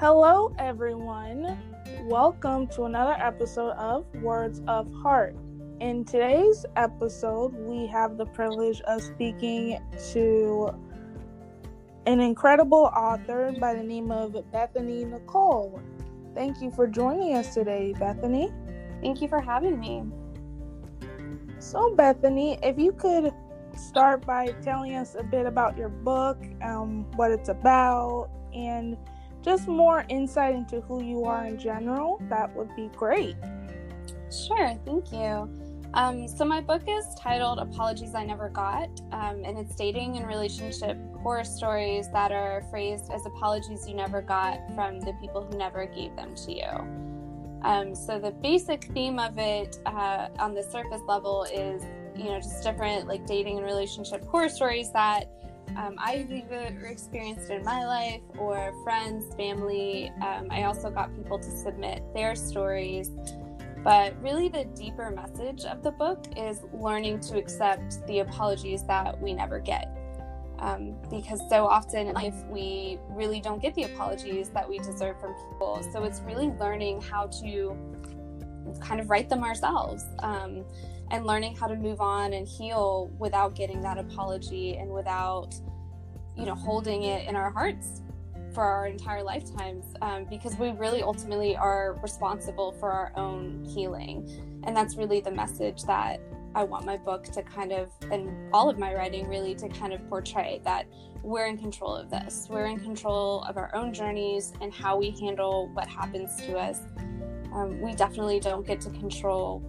Hello, everyone. Welcome to another episode of Words of Heart. In today's episode, we have the privilege of speaking to an incredible author by the name of Bethany Nicole. Thank you for joining us today, Bethany. Thank you for having me. So, Bethany, if you could start by telling us a bit about your book, um, what it's about, and just more insight into who you are in general, that would be great. Sure, thank you. Um, so, my book is titled Apologies I Never Got, um, and it's dating and relationship horror stories that are phrased as apologies you never got from the people who never gave them to you. Um, so, the basic theme of it uh, on the surface level is, you know, just different like dating and relationship horror stories that um, I've experienced in my life or friends, family. Um, I also got people to submit their stories. But really, the deeper message of the book is learning to accept the apologies that we never get. Um, because so often in life, we really don't get the apologies that we deserve from people. So it's really learning how to kind of write them ourselves um, and learning how to move on and heal without getting that apology and without, you know, holding it in our hearts for our entire lifetimes um, because we really ultimately are responsible for our own healing. And that's really the message that I want my book to kind of, and all of my writing really to kind of portray that we're in control of this. We're in control of our own journeys and how we handle what happens to us. Um, we definitely don't get to control,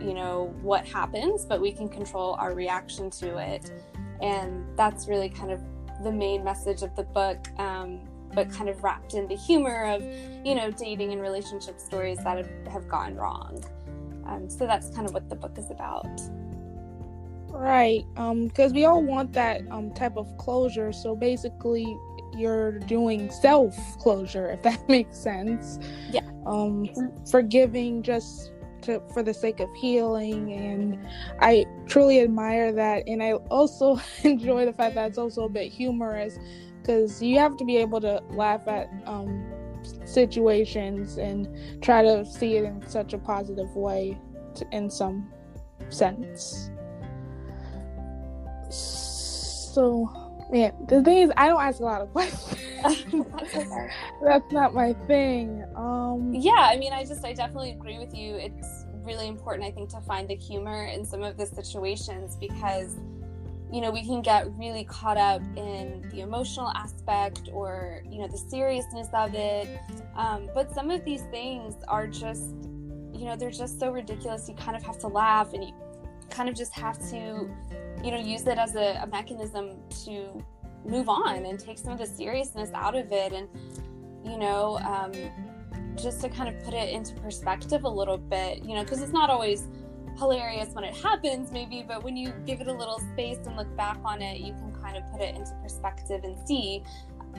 you know, what happens, but we can control our reaction to it. And that's really kind of the main message of the book. Um, but kind of wrapped in the humor of, you know, dating and relationship stories that have, have gone wrong. Um, so that's kind of what the book is about. Right, because um, we all want that um, type of closure. So basically, you're doing self closure, if that makes sense. Yeah. Um, forgiving just to, for the sake of healing, and I truly admire that. And I also enjoy the fact that it's also a bit humorous because you have to be able to laugh at um, situations and try to see it in such a positive way to, in some sense so yeah the thing is i don't ask a lot of questions that's not my thing. Um yeah i mean i just i definitely agree with you. It's really important i think to find the humor in some of the situations because you know we can get really caught up in the emotional aspect or you know the seriousness of it. Um, but some of these things are just you know they're just so ridiculous. You kind of have to laugh and you kind of just have to you know use it as a, a mechanism to move on and take some of the seriousness out of it and you know um, just to kind of put it into perspective a little bit you know because it's not always hilarious when it happens, maybe, but when you give it a little space and look back on it, you can kind of put it into perspective and see,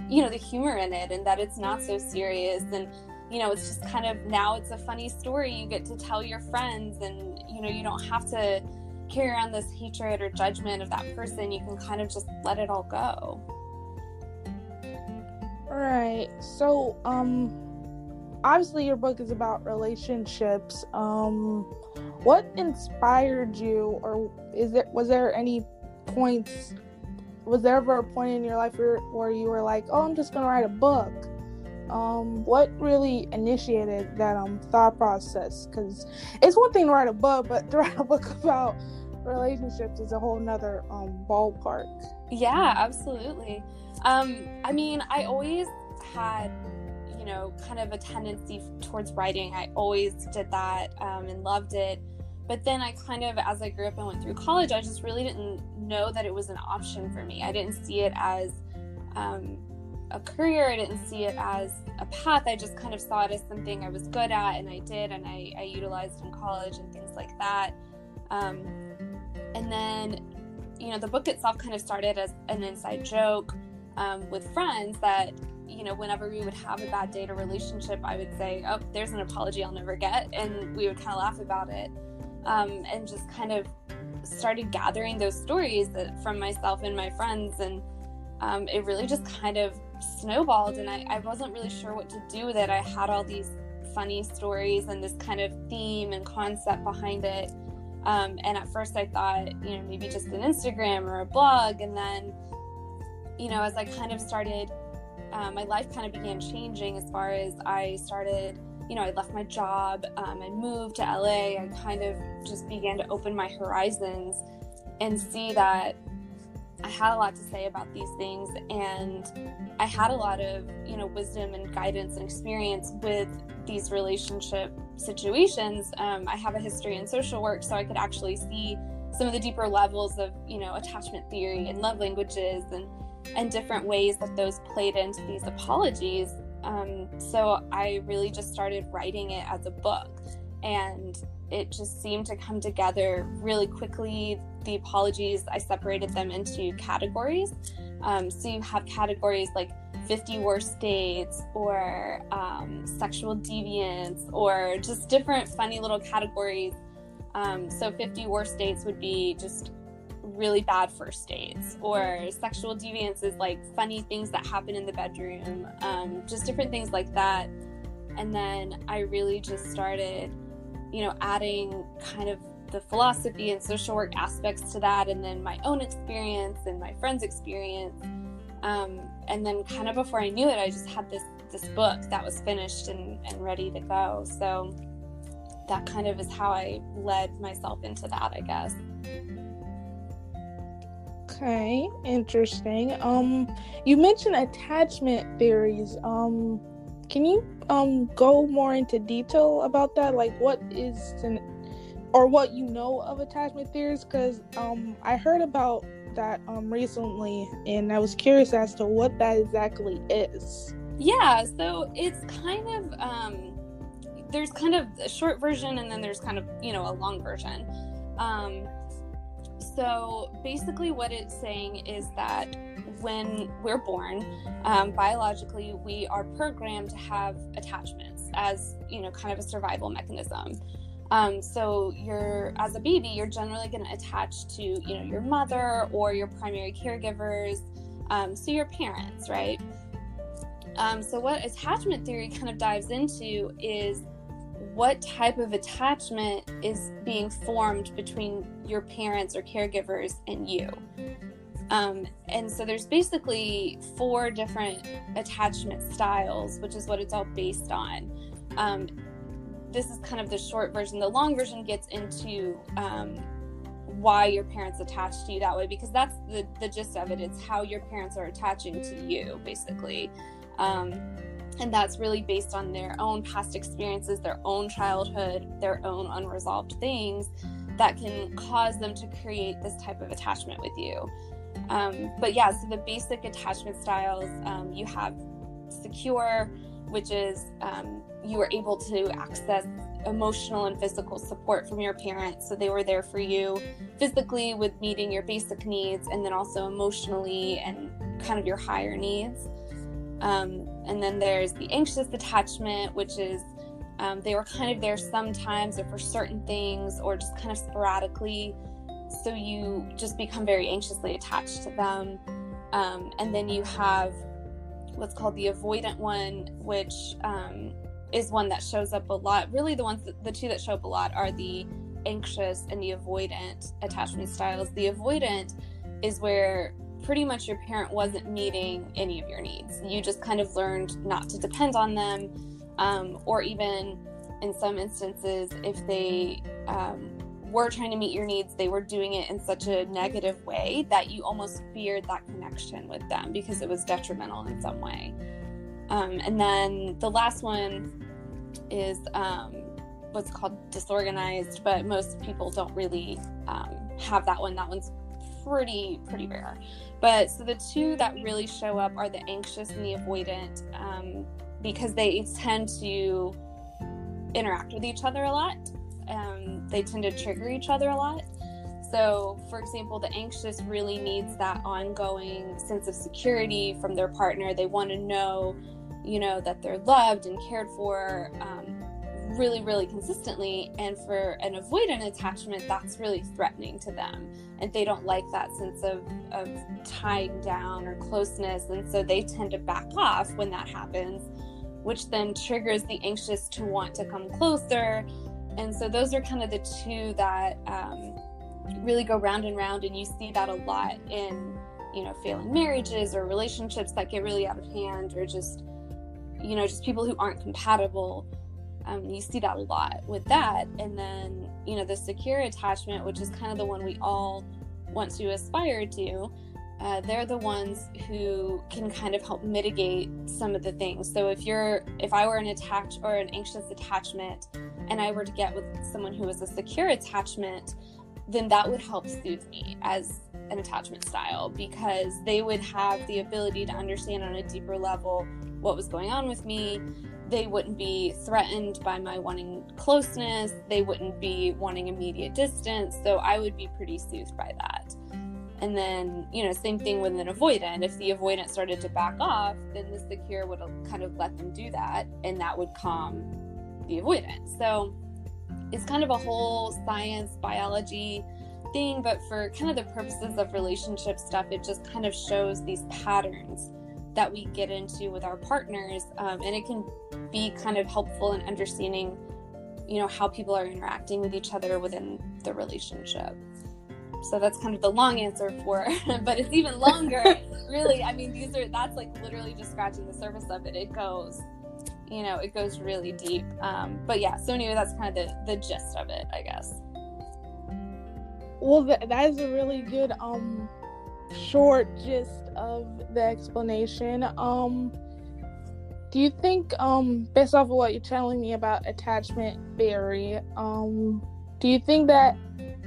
you know, the humor in it and that it's not so serious. And, you know, it's just kind of now it's a funny story you get to tell your friends, and, you know, you don't have to carry around this hatred or judgment of that person. You can kind of just let it all go. Right. So, um, obviously your book is about relationships. Um, what inspired you or is it was there any points was there ever a point in your life where, where you were like oh i'm just gonna write a book um, what really initiated that um thought process because it's one thing to write a book but to write a book about relationships is a whole nother um ballpark yeah absolutely um i mean i always had you know, kind of a tendency towards writing. I always did that um, and loved it. But then I kind of, as I grew up and went through college, I just really didn't know that it was an option for me. I didn't see it as um, a career, I didn't see it as a path. I just kind of saw it as something I was good at and I did and I, I utilized in college and things like that. Um, and then, you know, the book itself kind of started as an inside joke um, with friends that you know, whenever we would have a bad date or relationship, I would say, "Oh, there's an apology I'll never get," and we would kind of laugh about it, um, and just kind of started gathering those stories that, from myself and my friends, and um, it really just kind of snowballed and I, I wasn't really sure what to do with it. I had all these funny stories and this kind of theme and concept behind it. Um, and at first I thought, you know, maybe just an Instagram or a blog. And then, you know, as I kind of started, uh, my life kind of began changing as far as I started, you know, I left my job, um, I moved to LA, I kind of just began to open my horizons and see that I had a lot to say about these things and I had a lot of, you know, wisdom and guidance and experience with these relationship situations. Um, I have a history in social work, so I could actually see some of the deeper levels of, you know, attachment theory and love languages and and different ways that those played into these apologies. Um, so I really just started writing it as a book, and it just seemed to come together really quickly. The apologies, I separated them into categories. Um, so you have categories like 50 worst dates or um, sexual deviance or just different funny little categories. Um, so 50 worst dates would be just really bad first dates or sexual deviance is like funny things that happen in the bedroom, um, just different things like that. And then I really just started you know, adding kind of the philosophy and social work aspects to that, and then my own experience and my friend's experience. Um, and then, kind of before I knew it, I just had this this book that was finished and, and ready to go. So that kind of is how I led myself into that, I guess. Okay, interesting. Um, you mentioned attachment theories. Um, can you um go more into detail about that? Like what is an or what you know of attachment theories because um I heard about that um recently and I was curious as to what that exactly is. Yeah, so it's kind of um there's kind of a short version and then there's kind of, you know, a long version. Um so basically what it's saying is that when we're born, um, biologically, we are programmed to have attachments as, you know, kind of a survival mechanism. Um, so you're, as a baby, you're generally going to attach to, you know, your mother or your primary caregivers, um, so your parents, right? Um, so what attachment theory kind of dives into is what type of attachment is being formed between your parents or caregivers and you. Um, and so there's basically four different attachment styles, which is what it's all based on. Um, this is kind of the short version. The long version gets into um, why your parents attach to you that way, because that's the, the gist of it. It's how your parents are attaching to you, basically. And that's really based on their own past experiences, their own childhood, their own unresolved things that can cause them to create this type of attachment with you. Um, but yeah, so the basic attachment styles um, you have secure, which is um, you were able to access emotional and physical support from your parents. So they were there for you physically with meeting your basic needs and then also emotionally and kind of your higher needs. Um, and then there's the anxious attachment, which is um, they were kind of there sometimes or for certain things or just kind of sporadically so you just become very anxiously attached to them. Um, and then you have what's called the avoidant one, which um, is one that shows up a lot. Really, the ones that, the two that show up a lot are the anxious and the avoidant attachment styles. The avoidant is where pretty much your parent wasn't meeting any of your needs. You just kind of learned not to depend on them, um, or even in some instances, if they um, were trying to meet your needs, they were doing it in such a negative way that you almost feared that connection with them because it was detrimental in some way. Um, and then the last one is um, what's called disorganized, but most people don't really um, have that one. That one's pretty pretty rare. But so the two that really show up are the anxious and the avoidant um, because they tend to interact with each other a lot um, they tend to trigger each other a lot. So, for example, the anxious really needs that ongoing sense of security from their partner. They want to know, you know, that they're loved and cared for. Um, really, really consistently. And for an avoidant attachment, that's really threatening to them. And they don't like that sense of, of tying down or closeness. And so they tend to back off when that happens, which then triggers the anxious to want to come closer. And so those are kind of the two that um, really go round and round. And you see that a lot in, you know, failing marriages or relationships that get really out of hand or just, you know, just people who aren't compatible um, you see that a lot with that. And then, you know, the secure attachment, which is kind of the one we all want to aspire to, uh, they're the ones who can kind of help mitigate some of the things. So if you're, if I were an attached or an anxious attachment, and I were to get with someone who was a secure attachment, then that would help soothe me as an attachment style because they would have the ability to understand on a deeper level what was going on with me they wouldn't be threatened by my wanting closeness. They wouldn't be wanting immediate distance. So I would be pretty soothed by that. And then, you know, same thing with an avoidant. If the avoidant started to back off, then the secure would kind of let them do that, and that would calm the avoidant. So it's kind of a whole science, biology thing, but for kind of the purposes of relationship stuff, it just kind of shows these patterns that we get into with our partners um, and it can be kind of helpful in understanding you know how people are interacting with each other within the relationship. So that's kind of the long answer for but it's even longer. Really i mean these are that's like literally just scratching the surface of it. It goes you know it goes really deep. Um, but yeah so anyway that's kind of the the gist of it i guess. Well that, is a really good um short gist of the explanation. Um, do you think, um, based off of what you're telling me about attachment theory, um, do you think that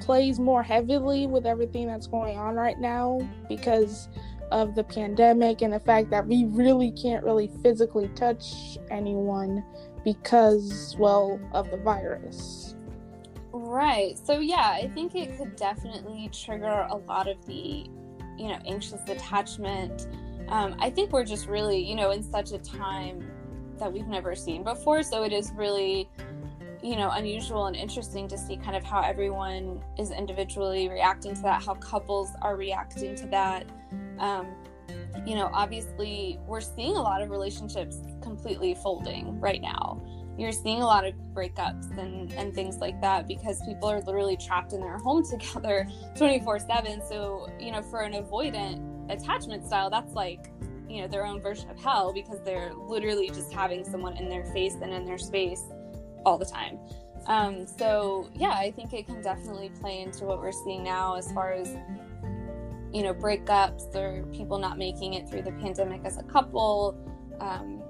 plays more heavily with everything that's going on right now because of the pandemic and the fact that we really can't really physically touch anyone because, well, of the virus? Right. So, yeah, I think it could definitely trigger a lot of the you know anxious attachment. Um, i think we're just really you know in such a time that we've never seen before. So it is really you know unusual and interesting to see kind of how everyone is individually reacting to that how couples are reacting to that. Um, you know obviously we're seeing a lot of relationships completely folding right now you're seeing a lot of breakups and, and things like that because people are literally trapped in their home together 24 7 so you know for an avoidant attachment style that's like you know their own version of hell because they're literally just having someone in their face and in their space all the time. Um, so yeah i think it can definitely play into what we're seeing now as far as you know breakups or people not making it through the pandemic as a couple um,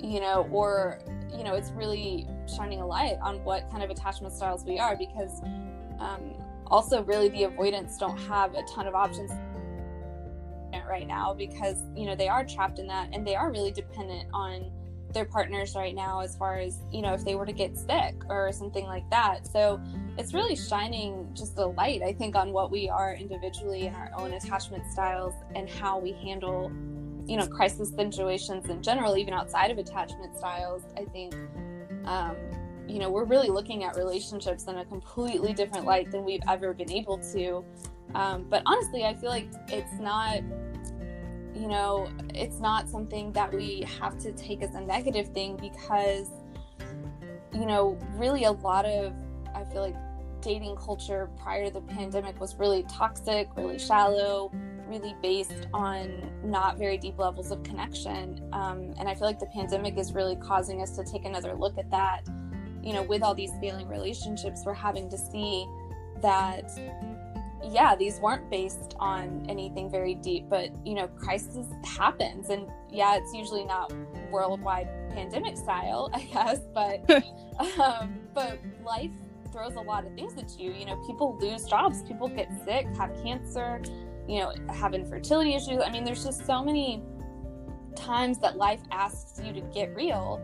you know or you know, it's really shining a light on what kind of attachment styles we are because um, also really the avoidants don't have a ton of options right now because you know they are trapped in that and they are really dependent on their partners right now as far as you know if they were to get sick or something like that. So it's really shining just a light i think on what we are individually in our own attachment styles and how we handle you know crisis situations in general even outside of attachment styles i think um, you know we're really looking at relationships in a completely different light than we've ever been able to. Um, but honestly i feel like it's not you know it's not something that we have to take as a negative thing because you know really a lot of i feel like dating culture prior to the pandemic was really toxic really shallow really based on not very deep levels of connection. Um, and I feel like the pandemic is really causing us to take another look at that. You know, with all these failing relationships, we're having to see that, yeah, these weren't based on anything very deep, but, you know, crisis happens. And yeah, it's usually not worldwide pandemic style, I guess, but, um, but life throws a lot of things at you. You know, people lose jobs, people get sick, have cancer, you know, have infertility issues. I mean, there's just so many times that life asks you to get real,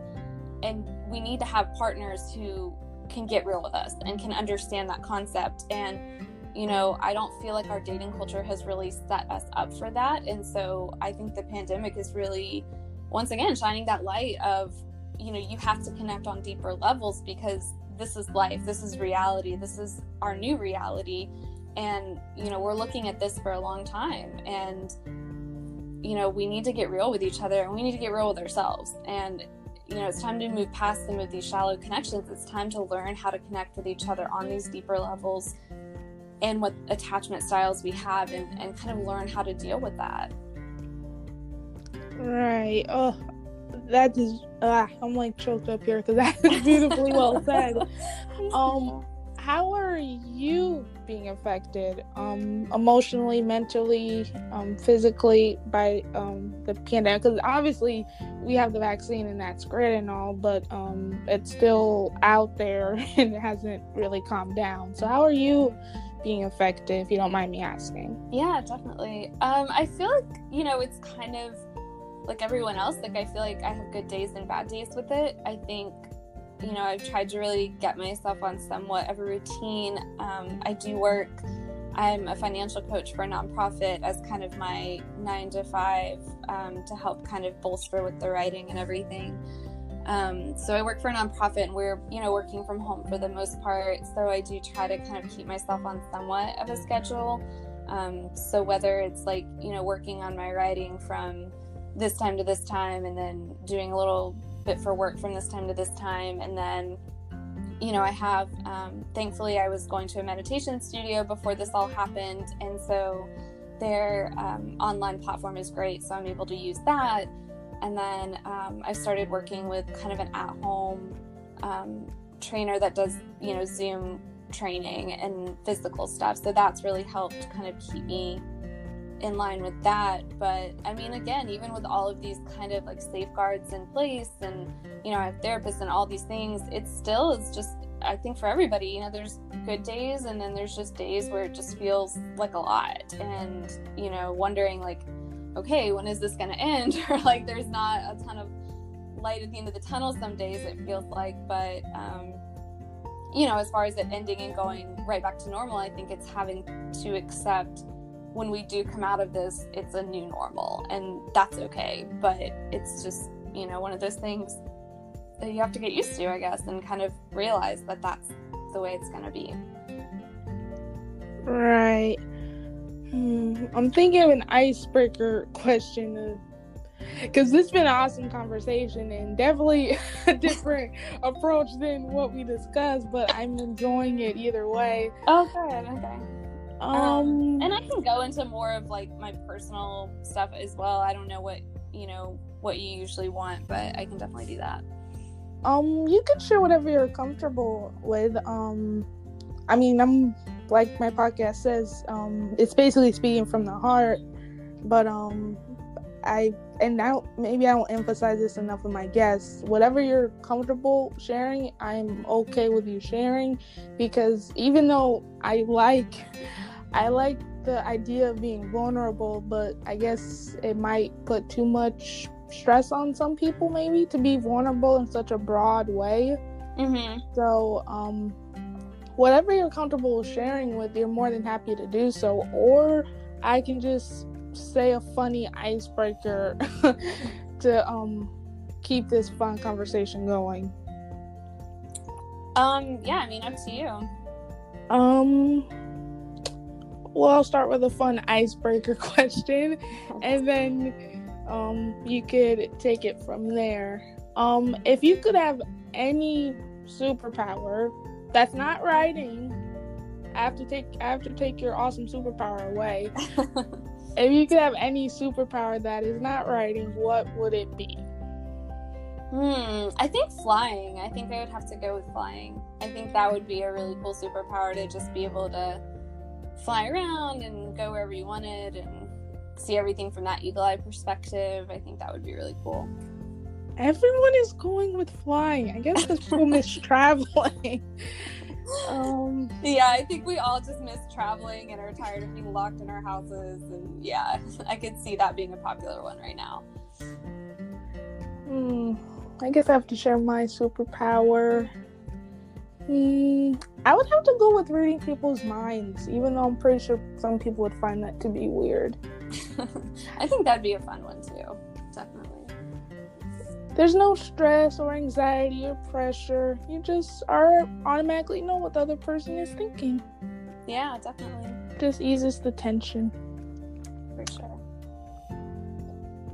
and we need to have partners who can get real with us and can understand that concept. And, you know, I don't feel like our dating culture has really set us up for that. And so I think the pandemic is really, once again, shining that light of you know, you have to connect on deeper levels because this is life, this is reality, this is our new reality. And, you know, we're looking at this for a long time. And, you know, we need to get real with each other and we need to get real with ourselves. And, you know, it's time to move past some of these shallow connections. It's time to learn how to connect with each other on these deeper levels and what attachment styles we have and, and kind of learn how to deal with that. Right. Oh, that is. Ah, I'm like choked up here because that is beautifully well said. Um, how are you being affected, um, emotionally, mentally, um, physically by um the pandemic? Because obviously we have the vaccine and that's great and all, but um, it's still out there and it hasn't really calmed down. So how are you? being affected if you don't mind me asking yeah definitely um i feel like you know it's kind of like everyone else, like I feel like I have good days and bad days with it. I think, you know, I've tried to really get myself on somewhat of a routine. Um, I do work. I'm a financial coach for a nonprofit as kind of my nine to five um, to help kind of bolster with the writing and everything. Um, so I work for a nonprofit and we're, you know, working from home for the most part. So I do try to kind of keep myself on somewhat of a schedule. Um, so whether it's like, you know, working on my writing from this time to this time and then doing a little for work from this time to this time. And then you know i have um, thankfully i was going to a meditation studio before this all happened. And so their um, online platform is great so i'm able to use that. And then um, i started working with kind of an at-home um, trainer that does you know zoom training and physical stuff. So that's really helped kind of keep me in line with that. But i mean again even with all of these kind of like safeguards in place and you know i have therapists and all these things it still is just i think for everybody you know there's good days and then there's just days where it just feels like a lot. And you know wondering like okay when is this going to end? Or like there's not a ton of light at the end of the tunnel some days it feels like. But um you know as far as it ending and going right back to normal i think it's having to accept when we do come out of this, it's a new normal, and that's okay. But it's just, you know, one of those things that you have to get used to, I guess, and kind of realize that that's the way it's going to be. Right. Hmm. I'm thinking of an icebreaker question because this has been an awesome conversation and definitely a different approach than what we discussed, but I'm enjoying it either way. Oh, good. Okay. Um, um, and I can go into more of like my personal stuff as well. I don't know what you know what you usually want, but I can definitely do that. Um, you can share whatever you're comfortable with. Um, I mean, I'm like my podcast says, um, it's basically speaking from the heart, but um, I and now maybe I don't emphasize this enough with my guests. Whatever you're comfortable sharing, I'm okay with you sharing because even though I like I like the idea of being vulnerable, but I guess it might put too much stress on some people, maybe, to be vulnerable in such a broad way. Mm-hmm. So, um, whatever you're comfortable sharing with, you're more than happy to do so. Or I can just say a funny icebreaker to um, keep this fun conversation going. Um, yeah, I mean, up to you. Um, well, I'll start with a fun icebreaker question, and then um, you could take it from there. Um, if you could have any superpower that's not writing, I have to take I have to take your awesome superpower away. if you could have any superpower that is not writing, what would it be? Hmm, I think flying. I think I would have to go with flying. I think that would be a really cool superpower to just be able to fly around and go wherever you wanted and see everything from that eagle eye perspective. I think that would be really cool. Everyone is going with flying. I guess because people miss traveling. um, yeah, I think we all just miss traveling and are tired of being locked in our houses. And yeah, I could see that being a popular one right now. Hmm. I guess I have to share my superpower. Mm, I would have to go with reading people's minds, even though I'm pretty sure some people would find that to be weird. I think that'd be a fun one too. Definitely. there's no stress or anxiety or pressure. You just are automatically know what the other person is thinking. Yeah, definitely. Just eases the tension. For sure.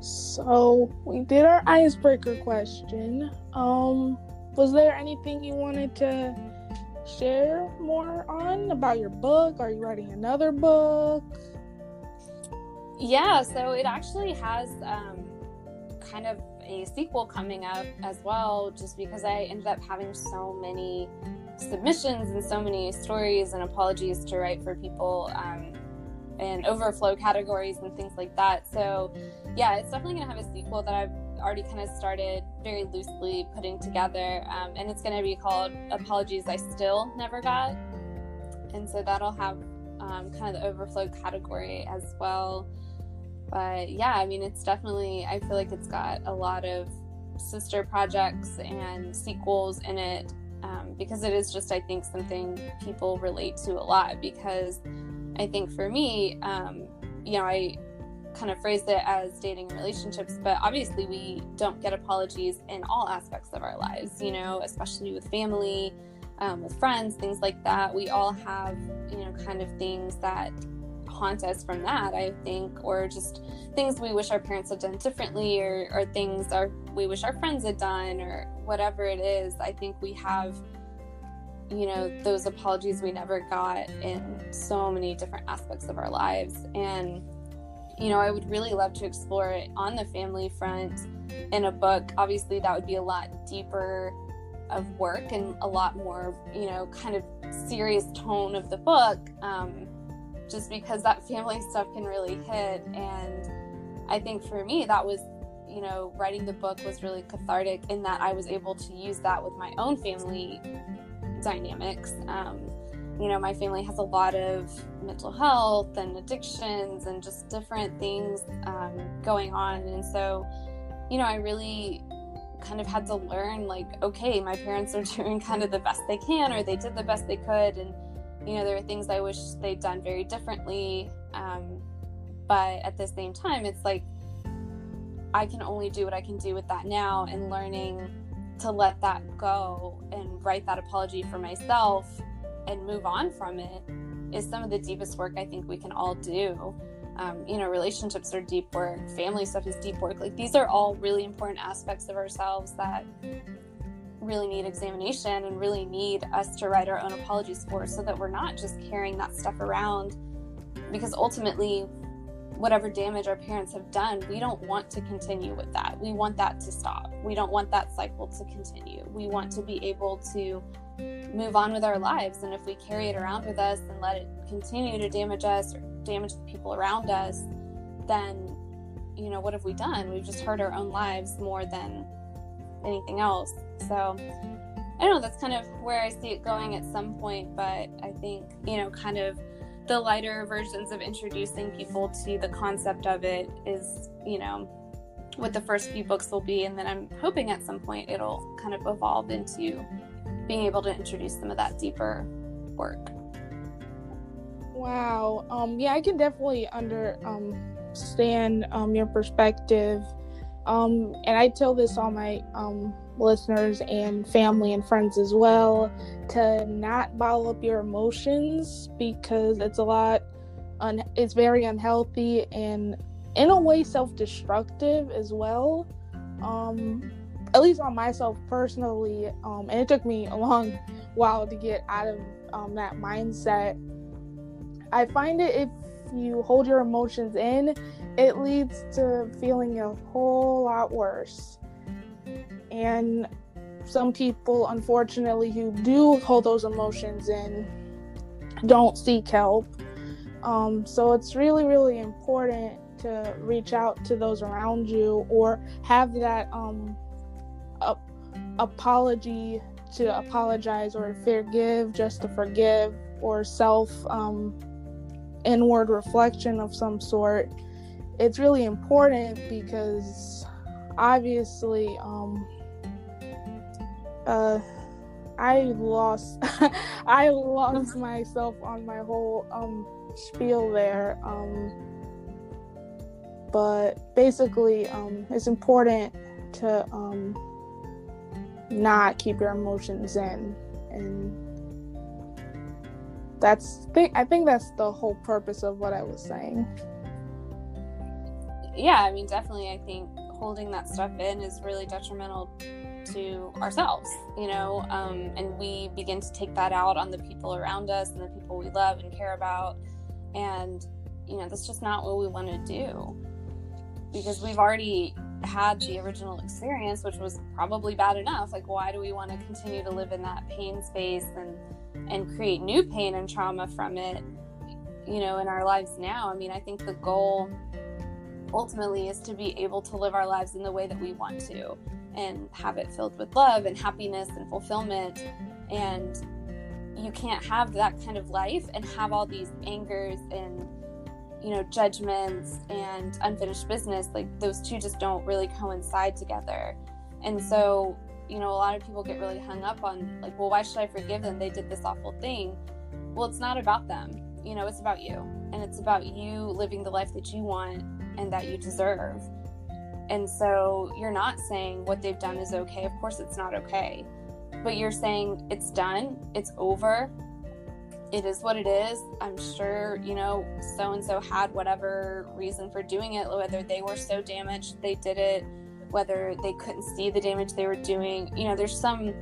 So we did our icebreaker question. Um, was there anything you wanted to share more on about your book? Are you writing another book? Yeah, so it actually has um, kind of a sequel coming up as well, just because I ended up having so many submissions and so many stories and apologies to write for people um, and overflow categories and things like that. So, yeah, it's definitely going to have a sequel that I've already kind of started very loosely putting together. Um, and it's going to be called Apologies I Still Never Got. And so that'll have um, kind of the overflow category as well. But yeah, I mean, it's definitely, I feel like it's got a lot of sister projects and sequels in it um, because it is just, I think, something people relate to a lot. Because I think for me, um, you know, I kind of phrased it as dating and relationships, but obviously we don't get apologies in all aspects of our lives, you know, especially with family, um, with friends, things like that. We all have, you know, kind of things that haunt us from that, I think, or just things we wish our parents had done differently, or, or things our, we wish our friends had done, or whatever it is. I think we have you know those apologies we never got in so many different aspects of our lives and you know, I would really love to explore it on the family front in a book. Obviously, that would be a lot deeper of work and a lot more, you know, kind of serious tone of the book, um, just because that family stuff can really hit. And I think for me, that was, you know, writing the book was really cathartic in that I was able to use that with my own family dynamics. Um, you know, my family has a lot of mental health and addictions and just different things um, going on. And so, you know, I really kind of had to learn like, okay, my parents are doing kind of the best they can, or they did the best they could. And, you know, there are things I wish they'd done very differently. Um, but at the same time, it's like, I can only do what I can do with that now and learning to let that go and write that apology for myself and move on from it is some of the deepest work I think we can all do. Um, you know, relationships are deep work, family stuff is deep work. Like these are all really important aspects of ourselves that really need examination and really need us to write our own apologies for so that we're not just carrying that stuff around because ultimately whatever damage our parents have done we don't want to continue with that we want that to stop we don't want that cycle to continue we want to be able to move on with our lives. And if we carry it around with us and let it continue to damage us or damage the people around us, then, you know, what have we done? We've just hurt our own lives more than anything else. So, I don't know that's kind of where I see it going at some point, but I think, you know, kind of the lighter versions of introducing people to the concept of it is, you know, what the first few books will be. And then I'm hoping at some point it'll kind of evolve into being able to introduce some of that deeper work. Wow. Um, yeah, I can definitely understand um, um, your perspective. Um, and I tell this all my um, listeners and family and friends as well to not bottle up your emotions because it's a lot, un- it's very unhealthy and in a way self destructive as well. Um, at least on myself personally, um, and it took me a long while to get out of um, that mindset. I find it if you hold your emotions in, it leads to feeling a whole lot worse. And some people, unfortunately, who do hold those emotions in, don't seek help. Um, so it's really, really important to reach out to those around you or have that um, a, apology to apologize or forgive just to forgive or self um, inward reflection of some sort it's really important because obviously um, uh, I lost I lost myself on my whole um, spiel there um, but basically um, it's important to um, not keep your emotions in and that's think I think that's the whole purpose of what I was saying. Yeah, I mean definitely I think holding that stuff in is really detrimental to ourselves, you know, um, and we begin to take that out on the people around us and the people we love and care about. And, you know, that's just not what we want to do because we've already had the original experience, which was probably bad enough. Like, why do we want to continue to live in that pain space and and create new pain and trauma from it? You know, in our lives now. I mean, I think the goal ultimately is to be able to live our lives in the way that we want to and have it filled with love and happiness and fulfillment. And you can't have that kind of life and have all these angers and you know judgments and unfinished business. Like those two just don't really coincide together. And so you know a lot of people get really hung up on like well why should i forgive them? They did this awful thing. Well it's not about them. You know it's about you. And it's about you living the life that you want and that you deserve and so you're not saying what they've done is okay of course it's not okay but you're saying it's done it's over it is what it is. I'm sure, you know, so and so had whatever reason for doing it, whether they were so damaged they did it, whether they couldn't see the damage they were doing. You know, there's some,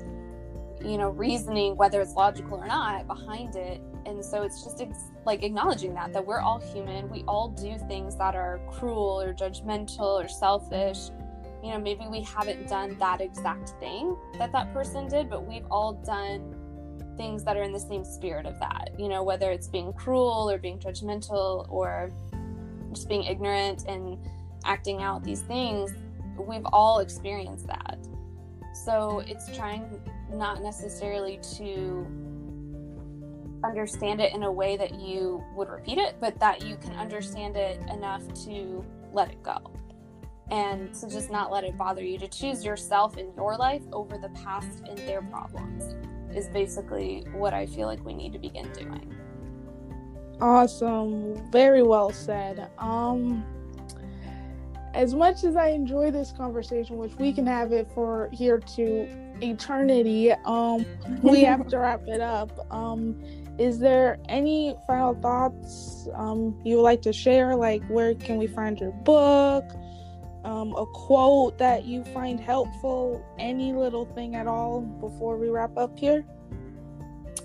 you know, reasoning, whether it's logical or not, behind it. And so it's just ex- like acknowledging that, that we're all human. We all do things that are cruel or judgmental or selfish. You know, maybe we haven't done that exact thing that that person did, but we've all done things that are in the same spirit of that, you know, whether it's being cruel or being judgmental or just being ignorant and acting out these things, we've all experienced that. So it's trying not necessarily to understand it in a way that you would repeat it, but that you can understand it enough to let it go. And to just not let it bother you, to choose yourself in your life over the past and their problems is basically what I feel like we need to begin doing. Awesome. Very well said. Um as much as I enjoy this conversation, which we can have it for here to eternity, um we have to wrap it up. Um is there any final thoughts um you would like to share like where can we find your book? um, a quote that you find helpful, any little thing at all before we wrap up here?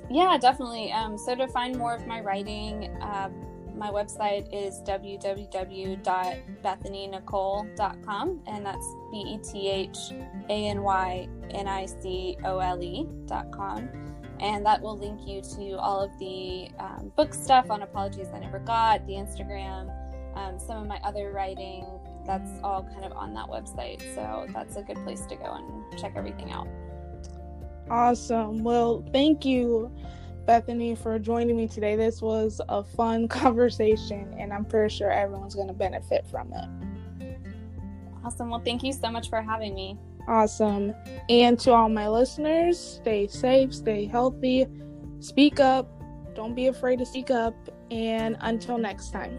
Yeah, definitely. Um, so to find more of my writing, uh, my website is www.bethanynicole.com, and that's B E T H A N Y N I C O L E.com. And that will link you to all of the um, book stuff on Apologies I Never Got, the Instagram, um, some of my other writing, that's all kind of on that website. So that's a good place to go and check everything out. Awesome. Well, thank you, Bethany, for joining me today. This was a fun conversation, and I'm pretty sure everyone's going to benefit from it. Awesome. Well, thank you so much for having me awesome. And to all my listeners, stay safe, stay healthy, speak up, don't be afraid to speak up, and until next time.